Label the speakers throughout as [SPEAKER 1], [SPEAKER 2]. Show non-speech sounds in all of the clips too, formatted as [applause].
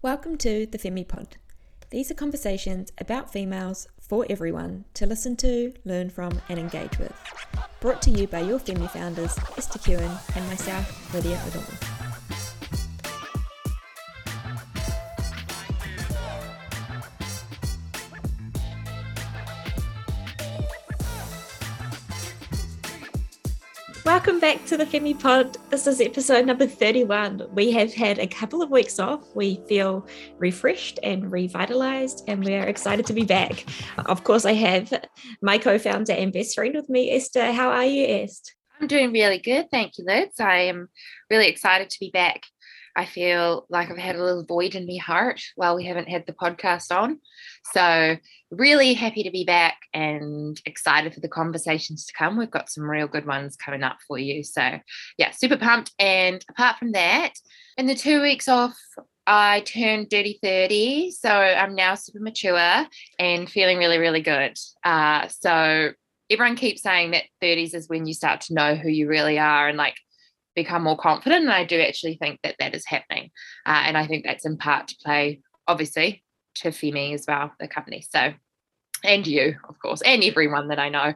[SPEAKER 1] Welcome to the Femi Pod. These are conversations about females for everyone to listen to, learn from, and engage with. Brought to you by your Femi founders, Esther Kewen and myself, Lydia O'Donnell. Welcome back to the Femi Pod. This is episode number 31. We have had a couple of weeks off. We feel refreshed and revitalized, and we're excited to be back. Of course, I have my co founder and best friend with me, Esther. How are you, Esther?
[SPEAKER 2] I'm doing really good. Thank you, Lids. I am really excited to be back. I feel like I've had a little void in my heart while we haven't had the podcast on. So, really happy to be back and excited for the conversations to come. We've got some real good ones coming up for you. So, yeah, super pumped. And apart from that, in the two weeks off, I turned dirty 30. So, I'm now super mature and feeling really, really good. Uh, so, everyone keeps saying that 30s is when you start to know who you really are and like become more confident. And I do actually think that that is happening. Uh, and I think that's in part to play, obviously, to Femi as well, the company. So, and you, of course, and everyone that I know.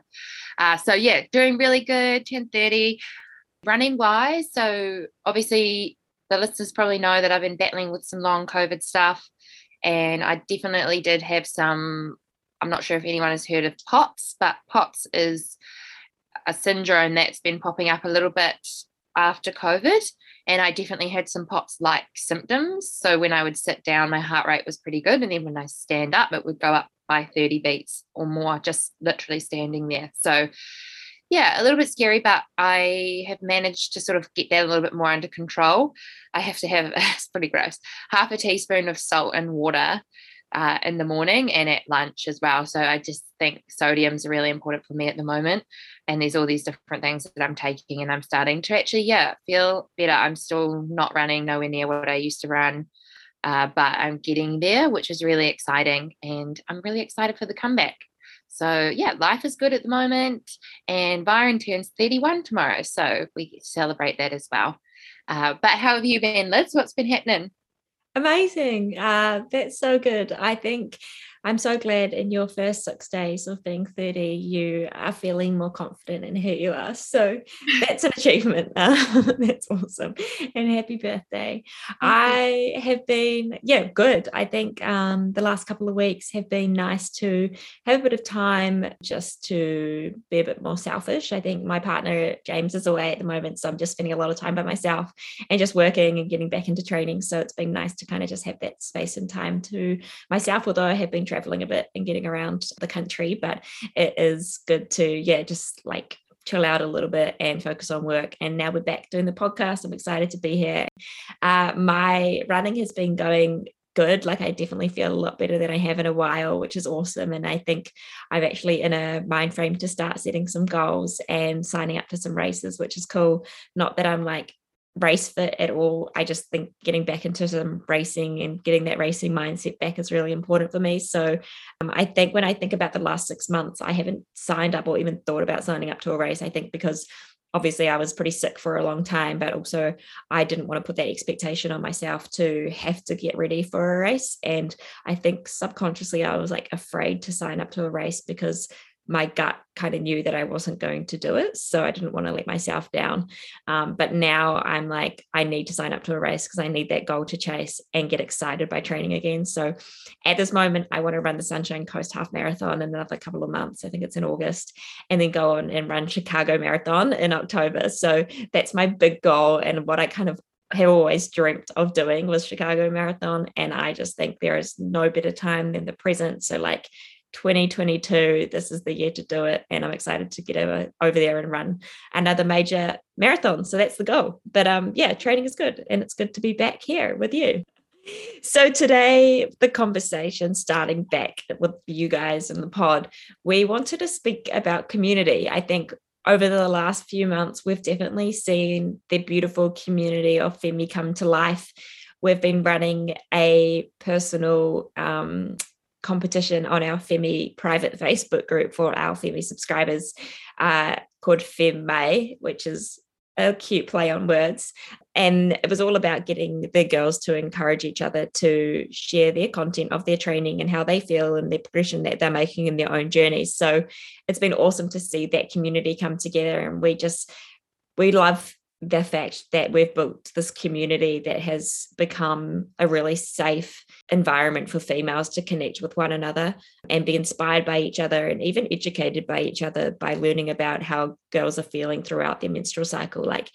[SPEAKER 2] Uh, so, yeah, doing really good, 1030. Running wise, so obviously the listeners probably know that I've been battling with some long COVID stuff. And I definitely did have some, I'm not sure if anyone has heard of POTS, but POTS is a syndrome that's been popping up a little bit after COVID. And I definitely had some POTS like symptoms. So when I would sit down, my heart rate was pretty good. And then when I stand up, it would go up by 30 beats or more, just literally standing there. So yeah, a little bit scary, but I have managed to sort of get that a little bit more under control. I have to have, [laughs] it's pretty gross, half a teaspoon of salt and water uh, in the morning and at lunch as well. So I just think sodium's really important for me at the moment. And there's all these different things that I'm taking, and I'm starting to actually, yeah, feel better. I'm still not running nowhere near what I used to run, uh, but I'm getting there, which is really exciting. And I'm really excited for the comeback. So yeah, life is good at the moment. And Byron turns 31 tomorrow. So we celebrate that as well. Uh, but how have you been, Lids? What's been happening?
[SPEAKER 1] Amazing. Uh, that's so good. I think I'm so glad in your first six days of being 30, you are feeling more confident in who you are. So [laughs] that's an achievement. Uh, [laughs] that's awesome. And happy birthday. I have been, yeah, good. I think um, the last couple of weeks have been nice to have a bit of time just to be a bit more selfish. I think my partner, James, is away at the moment. So I'm just spending a lot of time by myself and just working and getting back into training. So it's been nice to kind of just have that space and time to myself, although I have been traveling a bit and getting around the country, but it is good to, yeah, just like chill out a little bit and focus on work. And now we're back doing the podcast. I'm excited to be here. Uh, my running has been going good. Like I definitely feel a lot better than I have in a while, which is awesome. And I think I'm actually in a mind frame to start setting some goals and signing up for some races, which is cool. Not that I'm like race fit at all. I just think getting back into some racing and getting that racing mindset back is really important for me. So um, I think when I think about the last six months, I haven't signed up or even thought about signing up to a race. I think because obviously I was pretty sick for a long time, but also I didn't want to put that expectation on myself to have to get ready for a race. And I think subconsciously I was like afraid to sign up to a race because my gut kind of knew that I wasn't going to do it. So I didn't want to let myself down. Um, but now I'm like, I need to sign up to a race because I need that goal to chase and get excited by training again. So at this moment, I want to run the Sunshine Coast Half Marathon in another couple of months. I think it's in August, and then go on and run Chicago Marathon in October. So that's my big goal and what I kind of have always dreamt of doing was Chicago Marathon. And I just think there is no better time than the present. So, like, 2022, this is the year to do it. And I'm excited to get over, over there and run another major marathon. So that's the goal. But um, yeah, training is good. And it's good to be back here with you. So today, the conversation starting back with you guys in the pod, we wanted to speak about community. I think over the last few months, we've definitely seen the beautiful community of Femi come to life. We've been running a personal um, competition on our Femi private Facebook group for our Femi subscribers uh, called Fem May, which is a cute play on words. And it was all about getting the girls to encourage each other to share their content of their training and how they feel and their progression that they're making in their own journeys. So it's been awesome to see that community come together. And we just, we love the fact that we've built this community that has become a really safe environment for females to connect with one another and be inspired by each other and even educated by each other by learning about how girls are feeling throughout their menstrual cycle. Like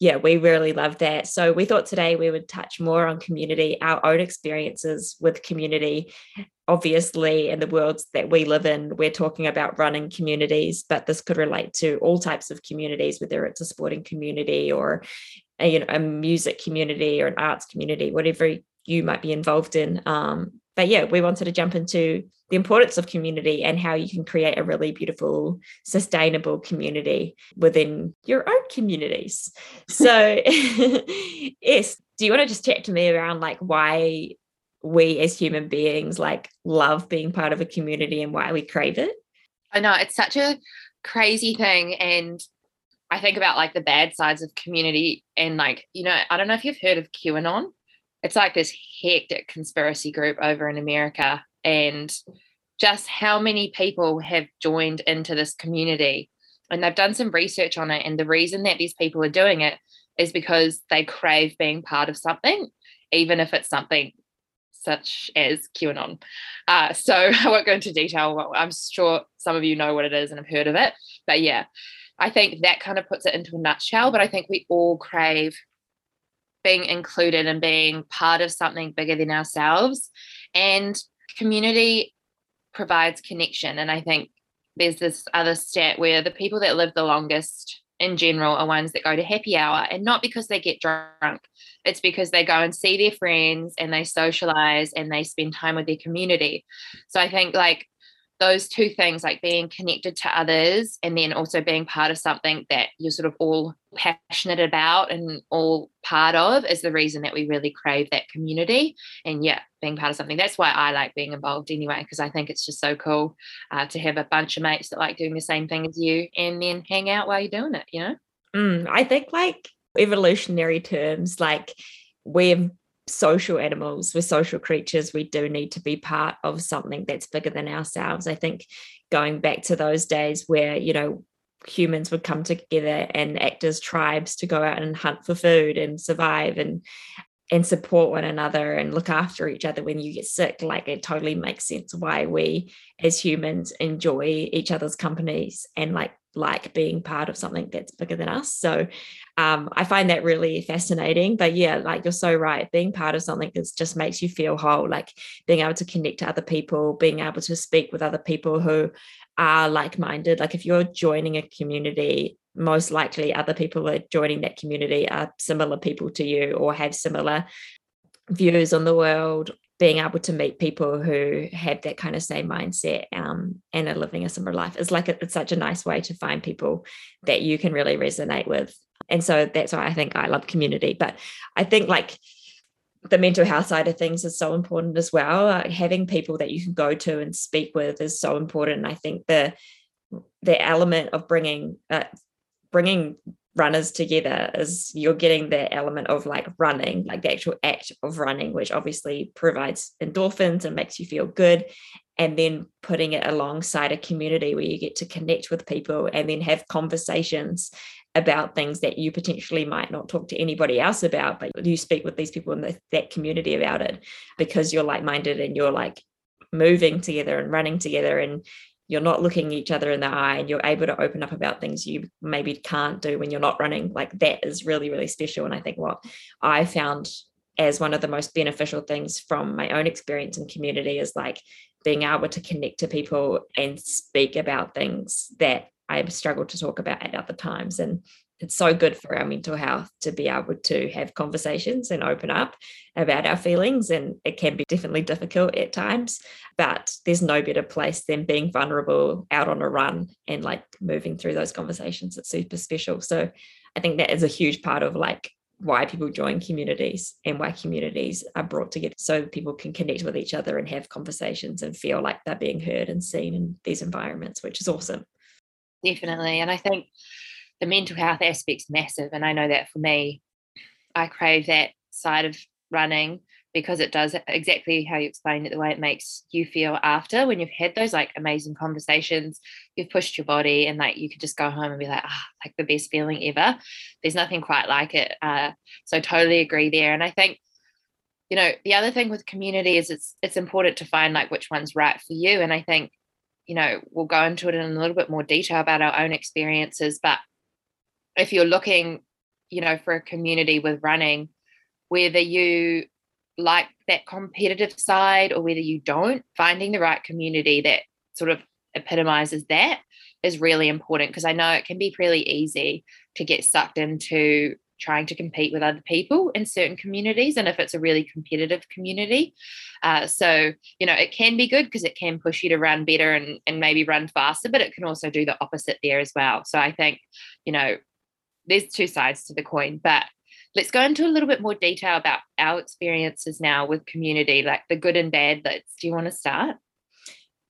[SPEAKER 1] yeah, we really love that. So we thought today we would touch more on community, our own experiences with community. Obviously, in the worlds that we live in, we're talking about running communities, but this could relate to all types of communities, whether it's a sporting community or a, you know, a music community or an arts community, whatever you might be involved in. Um, but yeah, we wanted to jump into the importance of community and how you can create a really beautiful, sustainable community within your own communities. So, [laughs] yes, do you want to just chat to me around like why we as human beings like love being part of a community and why we crave it?
[SPEAKER 2] I know it's such a crazy thing. And I think about like the bad sides of community and like, you know, I don't know if you've heard of QAnon it's like this hectic conspiracy group over in America and just how many people have joined into this community. And they've done some research on it. And the reason that these people are doing it is because they crave being part of something, even if it's something such as QAnon. Uh, so [laughs] I won't go into detail. I'm sure some of you know what it is and have heard of it. But yeah, I think that kind of puts it into a nutshell. But I think we all crave being included and being part of something bigger than ourselves. And community provides connection. And I think there's this other stat where the people that live the longest in general are ones that go to happy hour and not because they get drunk it's because they go and see their friends and they socialize and they spend time with their community so i think like those two things, like being connected to others and then also being part of something that you're sort of all passionate about and all part of, is the reason that we really crave that community. And yeah, being part of something. That's why I like being involved anyway, because I think it's just so cool uh, to have a bunch of mates that like doing the same thing as you and then hang out while you're doing it, you know?
[SPEAKER 1] Mm, I think, like, evolutionary terms, like, we've social animals, we're social creatures. We do need to be part of something that's bigger than ourselves. I think going back to those days where, you know, humans would come together and act as tribes to go out and hunt for food and survive and and support one another and look after each other when you get sick like it totally makes sense why we as humans enjoy each other's companies and like like being part of something that's bigger than us. So um, I find that really fascinating. But yeah, like you're so right. Being part of something that just makes you feel whole, like being able to connect to other people, being able to speak with other people who are like minded. Like if you're joining a community, most likely other people are joining that community are similar people to you or have similar views on the world being able to meet people who have that kind of same mindset um, and are living a similar life is like a, it's such a nice way to find people that you can really resonate with. And so that's why i think i love community. But i think like the mental health side of things is so important as well. Uh, having people that you can go to and speak with is so important. And i think the the element of bringing uh, bringing runners together is you're getting the element of like running, like the actual act of running, which obviously provides endorphins and makes you feel good. And then putting it alongside a community where you get to connect with people and then have conversations about things that you potentially might not talk to anybody else about, but you speak with these people in the, that community about it because you're like minded and you're like moving together and running together and you're not looking each other in the eye and you're able to open up about things you maybe can't do when you're not running like that is really really special. And i think what i found as one of the most beneficial things from my own experience in community is like being able to connect to people and speak about things that I've struggled to talk about at other times. And it's so good for our mental health to be able to have conversations and open up about our feelings and it can be definitely difficult at times but there's no better place than being vulnerable out on a run and like moving through those conversations. It's super special. So i think that is a huge part of like why people join communities and why communities are brought together so people can connect with each other and have conversations and feel like they're being heard and seen in these environments which is awesome.
[SPEAKER 2] Definitely. And i think the mental health aspect's massive. And I know that for me, I crave that side of running because it does exactly how you explained it, the way it makes you feel after when you've had those like amazing conversations, you've pushed your body, and like you could just go home and be like, ah, oh, like the best feeling ever. There's nothing quite like it. Uh, so totally agree there. And I think, you know, the other thing with community is it's it's important to find like which one's right for you. And I think, you know, we'll go into it in a little bit more detail about our own experiences, but if you're looking, you know, for a community with running, whether you like that competitive side or whether you don't, finding the right community that sort of epitomizes that is really important because I know it can be really easy to get sucked into trying to compete with other people in certain communities and if it's a really competitive community. Uh, so you know it can be good because it can push you to run better and, and maybe run faster but it can also do the opposite there as well. So i think you know there's two sides to the coin but let's go into a little bit more detail about our experiences now with community, like the good and bad bits. Do you want to start?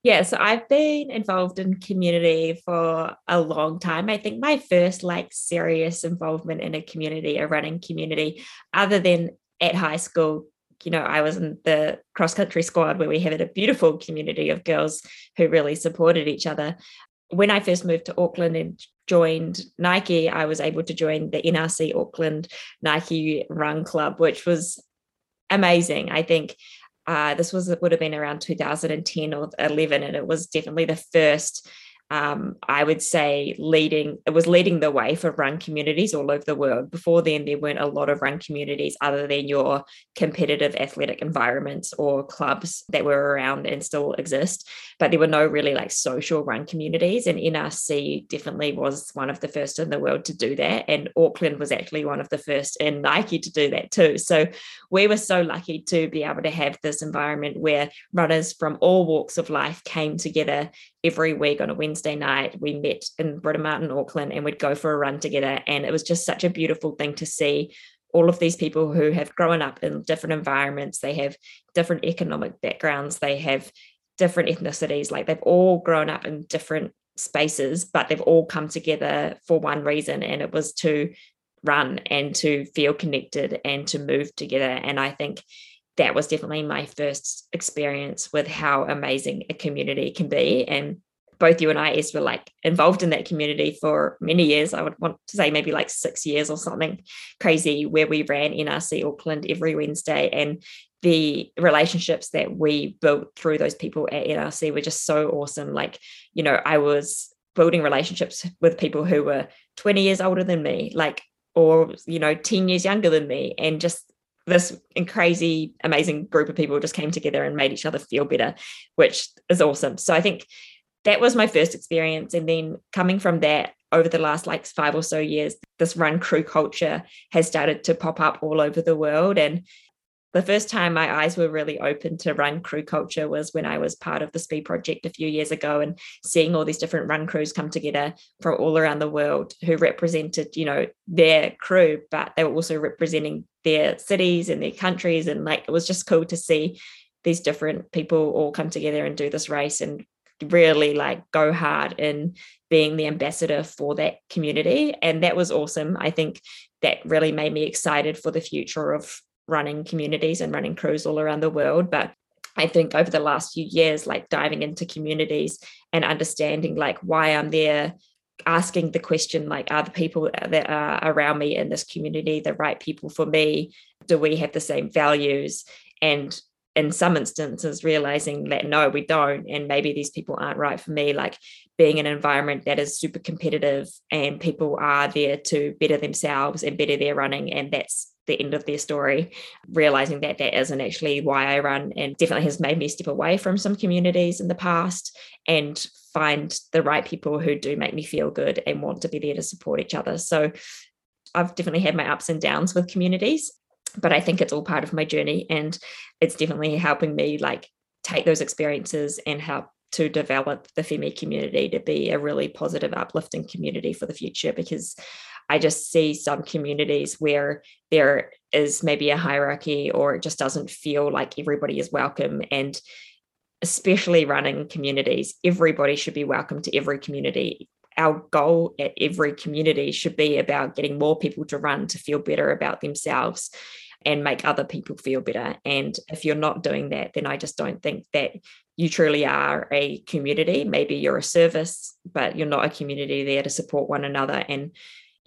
[SPEAKER 1] Yeah, so I've been involved in community for a long time. I think my first like serious involvement in a community, a running community, other than at high school, you know, I was in the cross country squad where we had a beautiful community of girls who really supported each other. When I first moved to Auckland and joined Nike, I was able to join the NRC Auckland Nike Run Club, which was amazing. I think uh, this was would have been around 2010 or 11, and it was definitely the first um, I would say leading it was leading the way for run communities all over the world. Before then, there weren't a lot of run communities other than your competitive athletic environments or clubs that were around and still exist. But there were no really like social run communities, and NRC definitely was one of the first in the world to do that. And Auckland was actually one of the first in Nike to do that too. So we were so lucky to be able to have this environment where runners from all walks of life came together every week on a Wednesday night. We met in Britomart, Auckland, and we'd go for a run together. And it was just such a beautiful thing to see all of these people who have grown up in different environments. They have different economic backgrounds. They have different ethnicities. Like they've all grown up in different spaces, but they've all come together for one reason, and it was to run and to feel connected and to move together. And I think that was definitely my first experience with how amazing a community can be. And both you and I, Es, were like involved in that community for many years. I would want to say maybe like six years or something crazy, where we ran NRC Auckland every Wednesday. And the relationships that we built through those people at NRC were just so awesome. Like, you know, I was building relationships with people who were 20 years older than me, like, or, you know, 10 years younger than me, and just this crazy, amazing group of people just came together and made each other feel better, which is awesome. So I think that was my first experience. And then coming from that over the last like five or so years, this run crew culture has started to pop up all over the world. And the first time my eyes were really open to run crew culture was when I was part of the Speed Project a few years ago and seeing all these different run crews come together from all around the world who represented, you know, their crew, but they were also representing their cities and their countries. And like it was just cool to see these different people all come together and do this race and really like go hard in being the ambassador for that community. And that was awesome. I think that really made me excited for the future of running communities and running crews all around the world. But I think over the last few years, like diving into communities and understanding like why I'm there, asking the question like, are the people that are around me in this community the right people for me? Do we have the same values? And in some instances, realizing that no, we don't. And maybe these people aren't right for me. Like being in an environment that is super competitive and people are there to better themselves and better their running. And that's the end of their story, realizing that that isn't actually why I run and definitely has made me step away from some communities in the past and find the right people who do make me feel good and want to be there to support each other. So I've definitely had my ups and downs with communities, but I think it's all part of my journey and it's definitely helping me like take those experiences and help to develop the FEMI community to be a really positive, uplifting community for the future because I just see some communities where there is maybe a hierarchy or it just doesn't feel like everybody is welcome. And especially running communities, everybody should be welcome to every community our goal at every community should be about getting more people to run to feel better about themselves and make other people feel better. And if you're not doing that, then I just don't think that you truly are a community. Maybe you're a service, but you're not a community there to support one another. And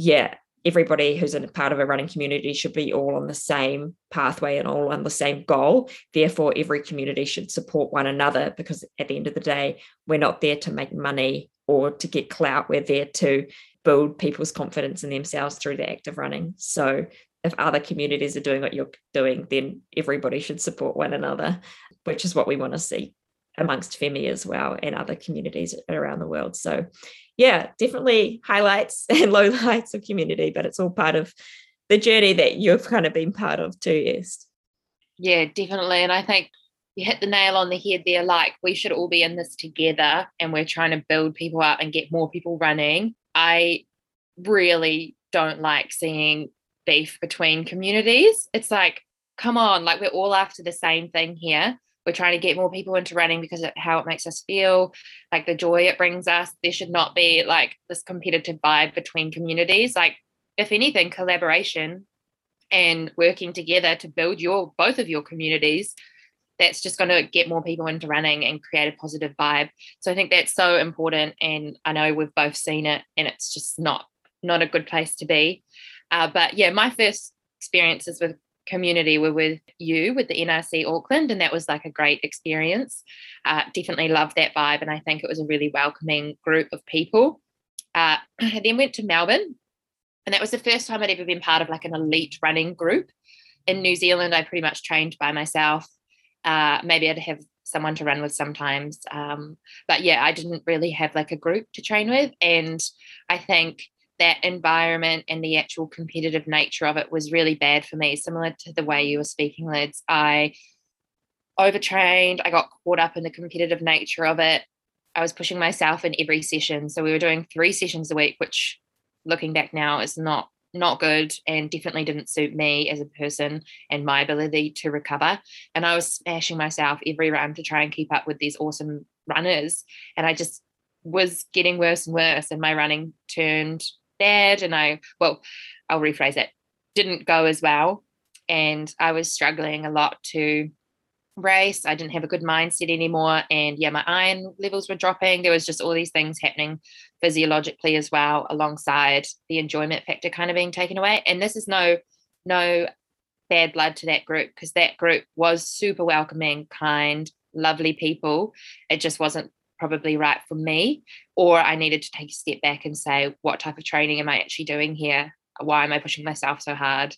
[SPEAKER 1] yeah, everybody who's in a part of a running community should be all on the same pathway and all on the same goal. Therefore, every community should support one another because at the end of the day, we're not there to make money or to get clout. We're there to build people's confidence in themselves through the act of running. So if other communities are doing what you're doing, then everybody should support one another, which is what we want to see amongst Femi as well and other communities around the world. So yeah, definitely highlights [laughs] and lowlights of community, but it's all part of the journey that you've kind of been part of too, yes.
[SPEAKER 2] Yeah, definitely. And I think you hit the nail on the head there. Like we should all be in this together and we're trying to build people up and get more people running. I really don't like seeing beef between communities. It's like, come on, like we're all after the same thing here we're trying to get more people into running because of how it makes us feel like the joy it brings us. There should not be like this competitive vibe between communities. Like if anything collaboration and working together to build your both of your communities that's just going to get more people into running and create a positive vibe. So i think that's so important and i know we've both seen it and it's just not not a good place to be. Uh, but yeah my first experiences with community were with you with the NRC Auckland, and that was like a great experience. Uh, definitely loved that vibe, and I think it was a really welcoming group of people. Uh, [clears throat] I then went to Melbourne, and that was the first time I'd ever been part of like an elite running group. In New Zealand, I pretty much trained by myself. Uh, maybe I'd have someone to run with sometimes, um, but yeah, I didn't really have like a group to train with, and I think that environment and the actual competitive nature of it was really bad for me, similar to the way you were speaking, Lids. I overtrained, I got caught up in the competitive nature of it. I was pushing myself in every session. So we were doing three sessions a week, which looking back now is not not good and definitely didn't suit me as a person and my ability to recover. And I was smashing myself every run to try and keep up with these awesome runners. And I just was getting worse and worse. And my running turned bad and I, well, I'll rephrase it, didn't go as well. And I was struggling a lot to race. I didn't have a good mindset anymore. And yeah, my iron levels were dropping. There was just all these things happening physiologically as well, alongside the enjoyment factor kind of being taken away. And this is no, no bad blood to that group because that group was super welcoming, kind, lovely people. It just wasn't probably right for me or i needed to take a step back and say what type of training am i actually doing here? Why am i pushing myself so hard?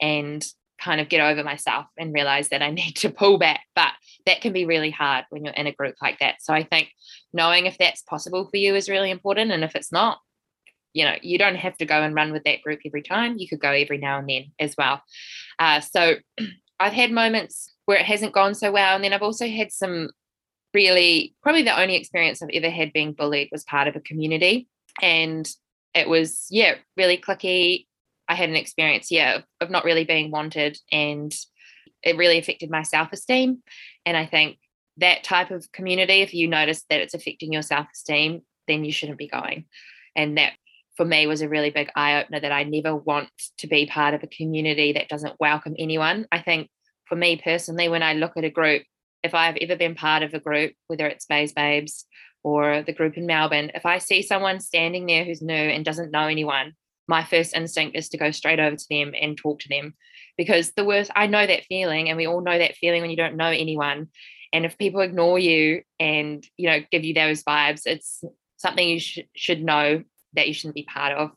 [SPEAKER 2] And kind of get over myself and realize that i [laughs] need to pull back. But that can be really hard when you're in a group like that. So i think knowing if that's possible for you is really important. And if it's not you know you don't have to go and run with that group every time. You could go every now and then as well. Uh, so [clears throat] i've had moments where it hasn't gone so well. And then i've also had some really probably the only experience I've ever had being bullied was part of a community. And it was, yeah, really clicky. I had an experience, yeah, of, of not really being wanted. And it really affected my self esteem. And I think that type of community, if you notice that it's affecting your self esteem, then you shouldn't be going. And that for me was a really big eye opener that I never want to be part of a community that doesn't welcome anyone. I think for me personally, when I look at a group, if I've ever been part of a group, whether it's Bays Babes or the group in Melbourne, if I see someone standing there who's new and doesn't know anyone, my first instinct is to go straight over to them and talk to them because the worst, I know that feeling, and we all know that feeling when you don't know anyone. And if people ignore you and you know give you those vibes, it's something you sh- should know that you shouldn't be part of.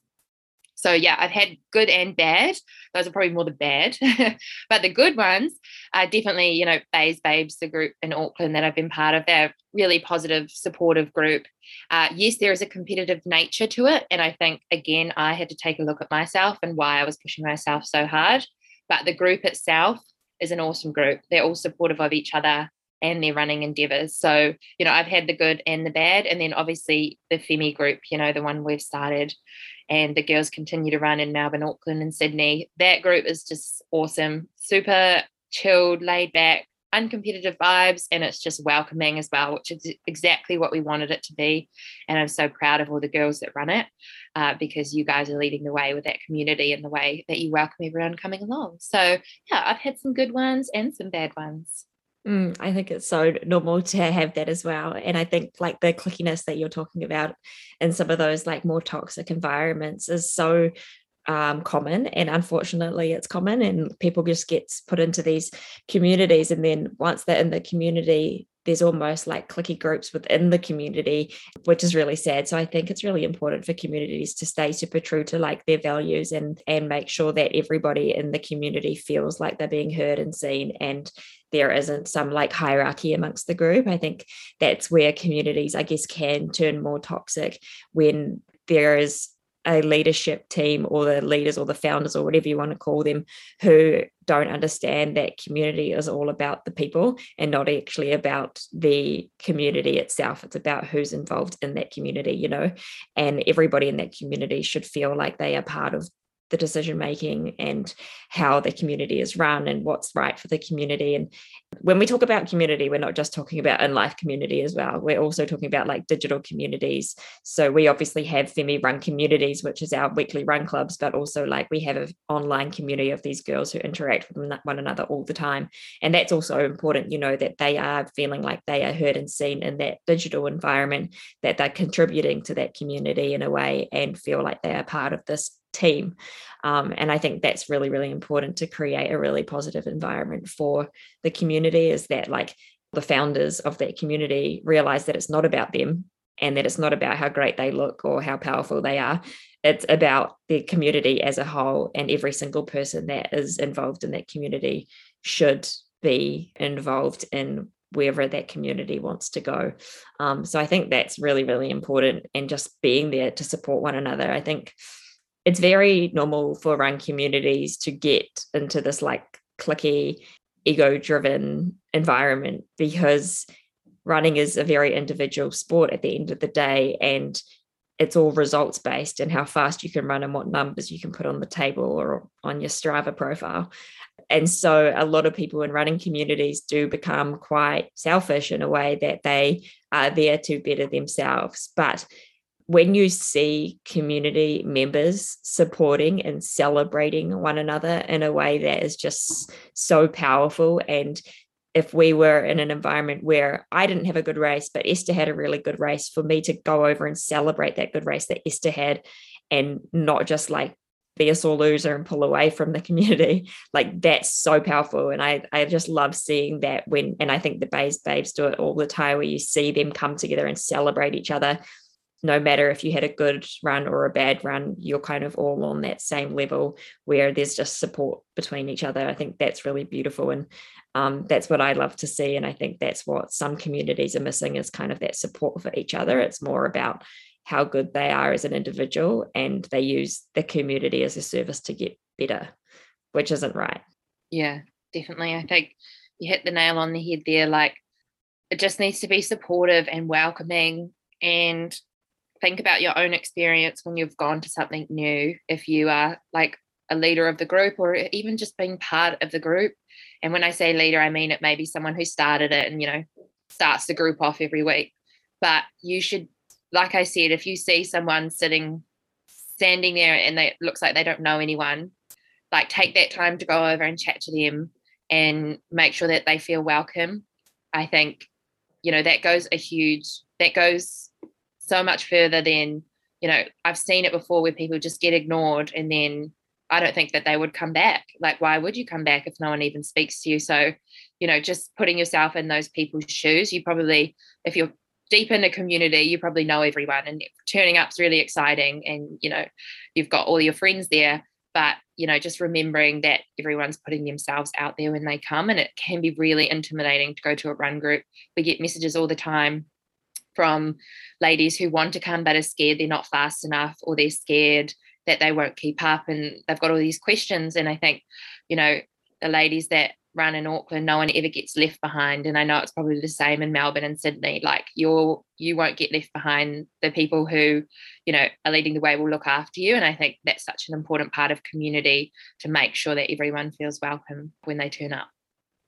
[SPEAKER 2] So yeah, I've had good and bad. Those are probably more the bad, [laughs] but the good ones are definitely, you know, Bays Babes, the group in Auckland that I've been part of. They're really positive, supportive group. Uh, yes, there is a competitive nature to it, and I think again, I had to take a look at myself and why I was pushing myself so hard. But the group itself is an awesome group. They're all supportive of each other and their running endeavors. So, you know, I've had the good and the bad. And then obviously the Femi group, you know, the one we've started and the girls continue to run in Melbourne, Auckland, and Sydney. That group is just awesome, super chilled, laid back, uncompetitive vibes and it's just welcoming as well, which is exactly what we wanted it to be. And I'm so proud of all the girls that run it uh, because you guys are leading the way with that community and the way that you welcome everyone coming along. So, yeah, I've had some good ones and some bad ones.
[SPEAKER 1] Mm, I think it's so normal to have that as well. And I think like the clickiness that you're talking about in some of those like more toxic environments is so um, common and unfortunately it's common and people just gets put into these communities and then once they're in the community there's almost like clicky groups within the community which is really sad so i think it's really important for communities to stay super true to like their values and and make sure that everybody in the community feels like they're being heard and seen and there isn't some like hierarchy amongst the group. I think that's where communities i guess can turn more toxic when there is a leadership team or the leaders or the founders or whatever you want to call them who don't understand that community is all about the people and not actually about the community itself. It's about who's involved in that community you know? And everybody in that community should feel like they are part of the decision making and how the community is run and what's right for the community. And when we talk about community, we're not just talking about in life community as well. We're also talking about like digital communities. So we obviously have Femi run communities, which is our weekly run clubs, but also like we have an online community of these girls who interact with one another all the time. And that's also important, you know, that they are feeling like they are heard and seen in that digital environment, that they're contributing to that community in a way and feel like they are part of this team. Um, and I think that's really, really important to create a really positive environment for the community is that like the founders of that community realize that it's not about them and that it's not about how great they look or how powerful they are. It's about the community as a whole, and every single person that is involved in that community should be involved in wherever that community wants to go. Um, so I think that's really, really important, and just being there to support one another. I think it's very normal for run communities to get into this like clicky, ego driven environment because running is a very individual sport at the end of the day. And it's all results based and how fast you can run and what numbers you can put on the table or on your Strava profile. And so a lot of people in running communities do become quite selfish in a way that they are there to better themselves. But when you see community members supporting and celebrating one another in a way that is just so powerful and if we were in an environment where I didn't have a good race, but Esther had a really good race, for me to go over and celebrate that good race that Esther had and not just like be a sore loser and pull away from the [laughs] community, like that's so powerful. And I, I just love seeing that when, and I think the Bays Babes do it all the time where you see them come together and celebrate each other no matter if you had a good run or a bad run, you're kind of all on that same level where there's just support between each other. I think that's really beautiful. And um, that's what I love to see. And I think that's what some communities are missing is kind of that support for each other. It's more about how good they are as an individual and they use the community as a service to get better, which isn't right.
[SPEAKER 2] Yeah, definitely. I think you hit the nail on the head there. Like it just needs to be supportive and welcoming and think about your own experience when you've gone to something new if you are like a leader of the group or even just being part of the group. And when i say leader i mean it may be someone who started it and you know starts the group off every week. But you should like i said if you see someone sitting standing there and they looks like they don't know anyone like take that time to go over and chat to them and make sure that they feel welcome. I think you know that goes a huge that goes so much further than you know i've seen it before where people just get ignored and then i don't think that they would come back. Like why would you come back if no one even speaks to you? So you know just putting yourself in those people's shoes. You probably if you're deep in a community you probably know everyone and turning up's really exciting and you know you've got all your friends there. But you know just remembering that everyone's putting themselves out there when they come and it can be really intimidating to go to a run group. We get messages all the time from ladies who want to come but are scared they're not fast enough or they're scared that they won't keep up and they've got all these questions. And i think you know the ladies that run in auckland no one ever gets left behind. And i know it's probably the same in melbourne and sydney like you're you won't get left behind the people who you know are leading the way will look after you. And i think that's such an important part of community to make sure that everyone feels welcome when they turn up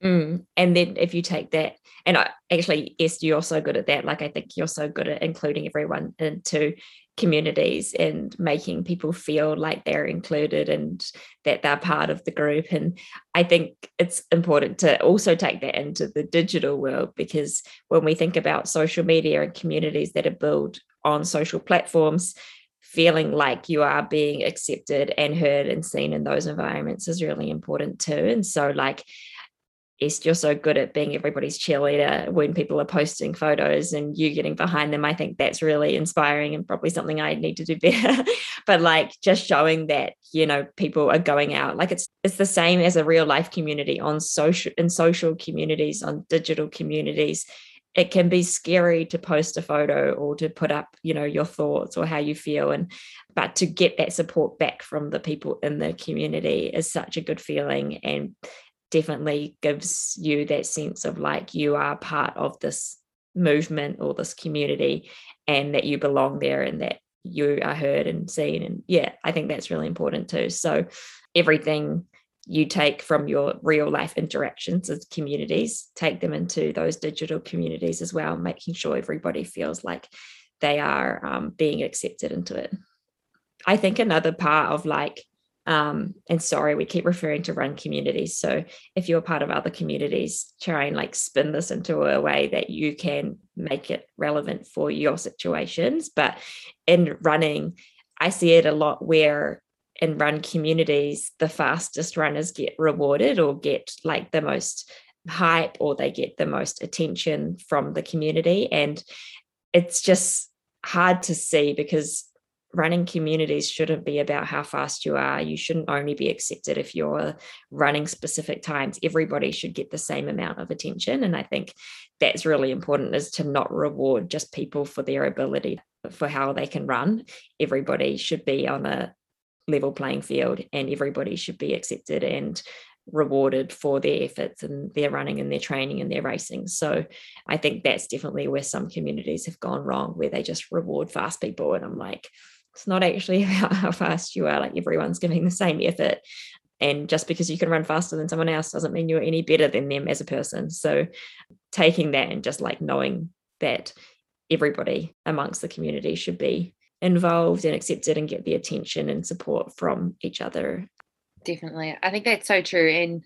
[SPEAKER 1] Mm. And then if you take that, and I actually, yes, you're so good at that. Like I think you're so good at including everyone into communities and making people feel like they're included and that they're part of the group. And I think it's important to also take that into the digital world because when we think about social media and communities that are built on social platforms, feeling like you are being accepted and heard and seen in those environments is really important too. And so, like, Est, you're so good at being everybody's cheerleader when people are posting photos and you getting behind them. I think that's really inspiring and probably something I need to do [laughs] better. but like just showing that, you know, people are going out. Like it's it's the same as a real life community on social in social communities, on digital communities. It can be scary to post a photo or to put up, you know, your thoughts or how you feel. And but to get that support back from the people in the community is such a good feeling. And definitely gives you that sense of like you are part of this movement or this community and that you belong there and that you are heard and seen. And yeah i think that's really important too. So everything you take from your real life interactions as communities take them into those digital communities as well making sure everybody feels like they are um, being accepted into it. I think another part of like um, and sorry, we keep referring to run communities. So if you're part of other communities, try and like spin this into a way that you can make it relevant for your situations. But in running, I see it a lot where in run communities, the fastest runners get rewarded or get like the most hype or they get the most attention from the community. And it's just hard to see because running communities shouldn't be about how fast you are. You shouldn't only be accepted if you're running specific times. Everybody should get the same amount of attention. And I think that's really important is to not reward just people for their ability for how they can run. Everybody should be on a level playing field and everybody should be accepted and rewarded for their efforts and their running and their training and their racing. So I think that's definitely where some communities have gone wrong, where they just reward fast people. And I'm like, it's not actually [laughs] about how fast you are. Like everyone's giving the same effort. And just because you can run faster than someone else doesn't mean you're any better than them as a person. So taking that and just like knowing that everybody amongst the community should be involved and accepted and get the attention and support from each other.
[SPEAKER 2] Definitely. I think that's so true. And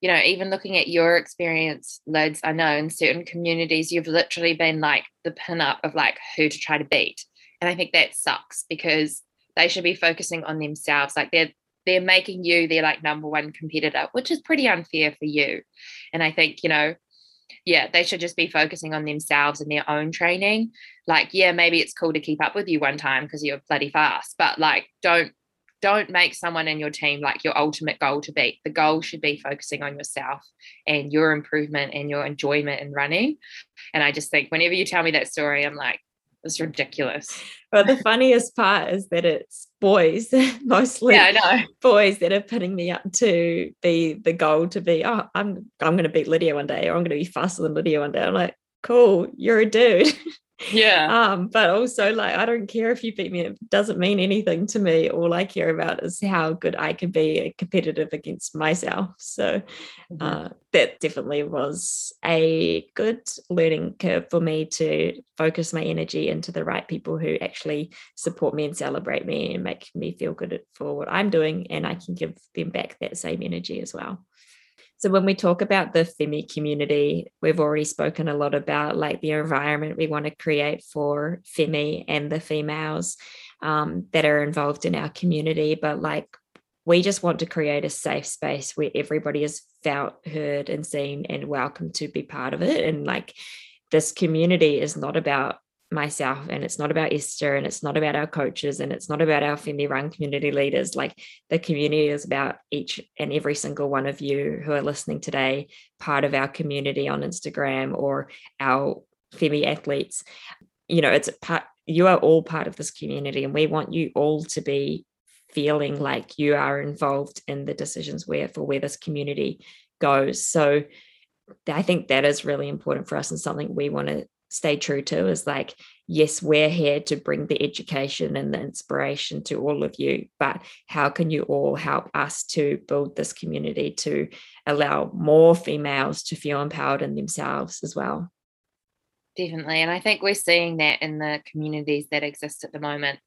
[SPEAKER 2] you know, even looking at your experience, Lids, I know in certain communities you've literally been like the pin up of like who to try to beat. And I think that sucks because they should be focusing on themselves. Like they're they're making you their like number one competitor, which is pretty unfair for you. And I think, you know, yeah, they should just be focusing on themselves and their own training. Like, yeah, maybe it's cool to keep up with you one time because you're bloody fast, but like don't don't make someone in your team like your ultimate goal to beat. The goal should be focusing on yourself and your improvement and your enjoyment in running. And I just think whenever you tell me that story, I'm like, it's ridiculous.
[SPEAKER 1] But the funniest part is that it's boys, [laughs] mostly
[SPEAKER 2] yeah, I know.
[SPEAKER 1] boys that are putting me up to be the goal to be, oh, I'm I'm gonna beat Lydia one day, or I'm gonna be faster than Lydia one day. I'm like, cool, you're a dude. [laughs]
[SPEAKER 2] Yeah.
[SPEAKER 1] Um, but also like I don't care if you beat me, it doesn't mean anything to me. All I care about is how good I can be competitive against myself. So mm-hmm. uh, that definitely was a good learning curve for me to focus my energy into the right people who actually support me and celebrate me and make me feel good for what I'm doing. And I can give them back that same energy as well. So when we talk about the Femi community, we've already spoken a lot about like the environment we want to create for Femi and the females um, that are involved in our community. But like we just want to create a safe space where everybody is felt, heard, and seen and welcome to be part of it. And like this community is not about myself and it's not about Esther and it's not about our coaches and it's not about our Femi Run community leaders. Like the community is about each and every single one of you who are listening today, part of our community on Instagram or our Femi athletes. You know, it's part, you are all part of this community and we want you all to be feeling like you are involved in the decisions where for where this community goes. So I think that is really important for us and something we want to stay true to is like yes, we're here to bring the education and the inspiration to all of you, but how can you all help us to build this community to allow more females to feel empowered in themselves as well?
[SPEAKER 2] Definitely. And I think we're seeing that in the communities that exist at the moment.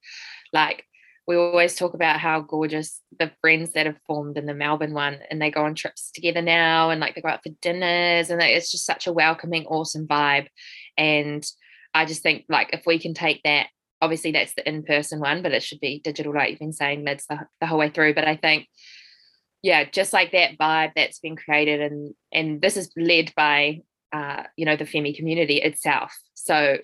[SPEAKER 2] Like, we always talk about how gorgeous the friends that have formed in the Melbourne one and they go on trips together now and like they go out for dinners and it's just such a welcoming, awesome vibe. And I just think like if we can take that, obviously that's the in-person one, but it should be digital, like you've been saying, Lids the, the whole way through. But I think, yeah, just like that vibe that's been created and and this is led by uh, you know, the Femi community itself. So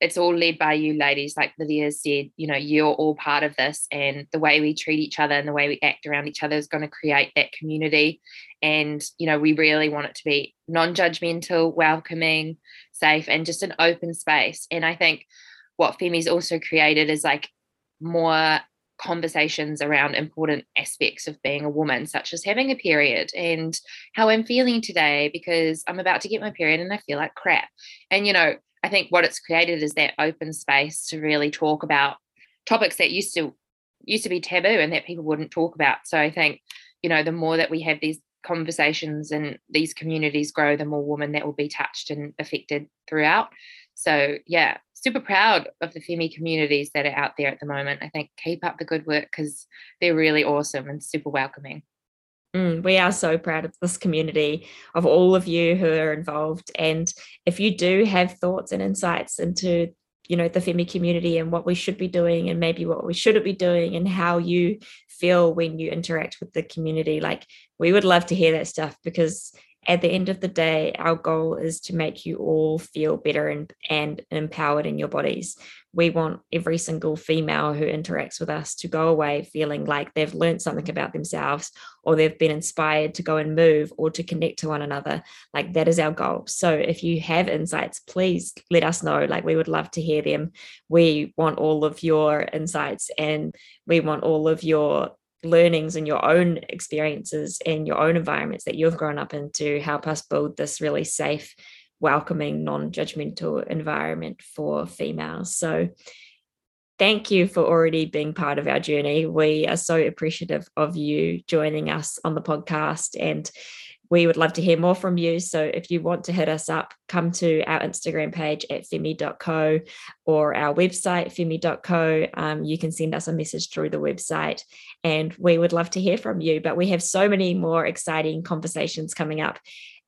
[SPEAKER 2] it's all led by you ladies like lydia said you know you're all part of this and the way we treat each other and the way we act around each other is going to create that community. And you know we really want it to be non-judgmental welcoming safe and just an open space. And i think what femi's also created is like more conversations around important aspects of being a woman, such as having a period and how I'm feeling today because I'm about to get my period and I feel like crap. And, you know, I think what it's created is that open space to really talk about topics that used to used to be taboo and that people wouldn't talk about. So I think, you know, the more that we have these conversations and these communities grow, the more women that will be touched and affected throughout. So yeah, super proud of the Femi communities that are out there at the moment. I think keep up the good work because they're really awesome and super welcoming.
[SPEAKER 1] Mm, we are so proud of this community, of all of you who are involved. And if you do have thoughts and insights into, you know, the Femi community and what we should be doing and maybe what we shouldn't be doing and how you feel when you interact with the community, like we would love to hear that stuff because at the end of the day, our goal is to make you all feel better and, and empowered in your bodies. We want every single female who interacts with us to go away feeling like they've learned something about themselves or they've been inspired to go and move or to connect to one another. Like that is our goal. So if you have insights, please let us know. Like we would love to hear them. We want all of your insights and we want all of your learnings and your own experiences and your own environments that you've grown up in to help us build this really safe, welcoming, non judgmental environment for females. So, thank you for already being part of our journey. We are so appreciative of you joining us on the podcast and we would love to hear more from you. So if you want to hit us up, come to our Instagram page at femi.co or our website, femi.co. Um, you can send us a message through the website and we would love to hear from you. But we have so many more exciting conversations coming up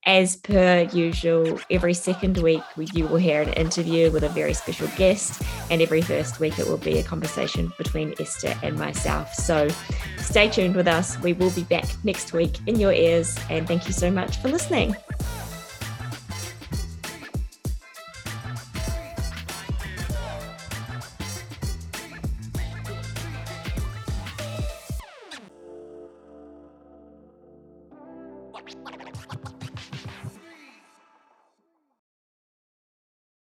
[SPEAKER 1] as per usual, every second week you will hear an interview with a very special guest, and every first week it will be a conversation between Esther and myself. So stay tuned with us. We will be back next week in your ears, and thank you so much for listening.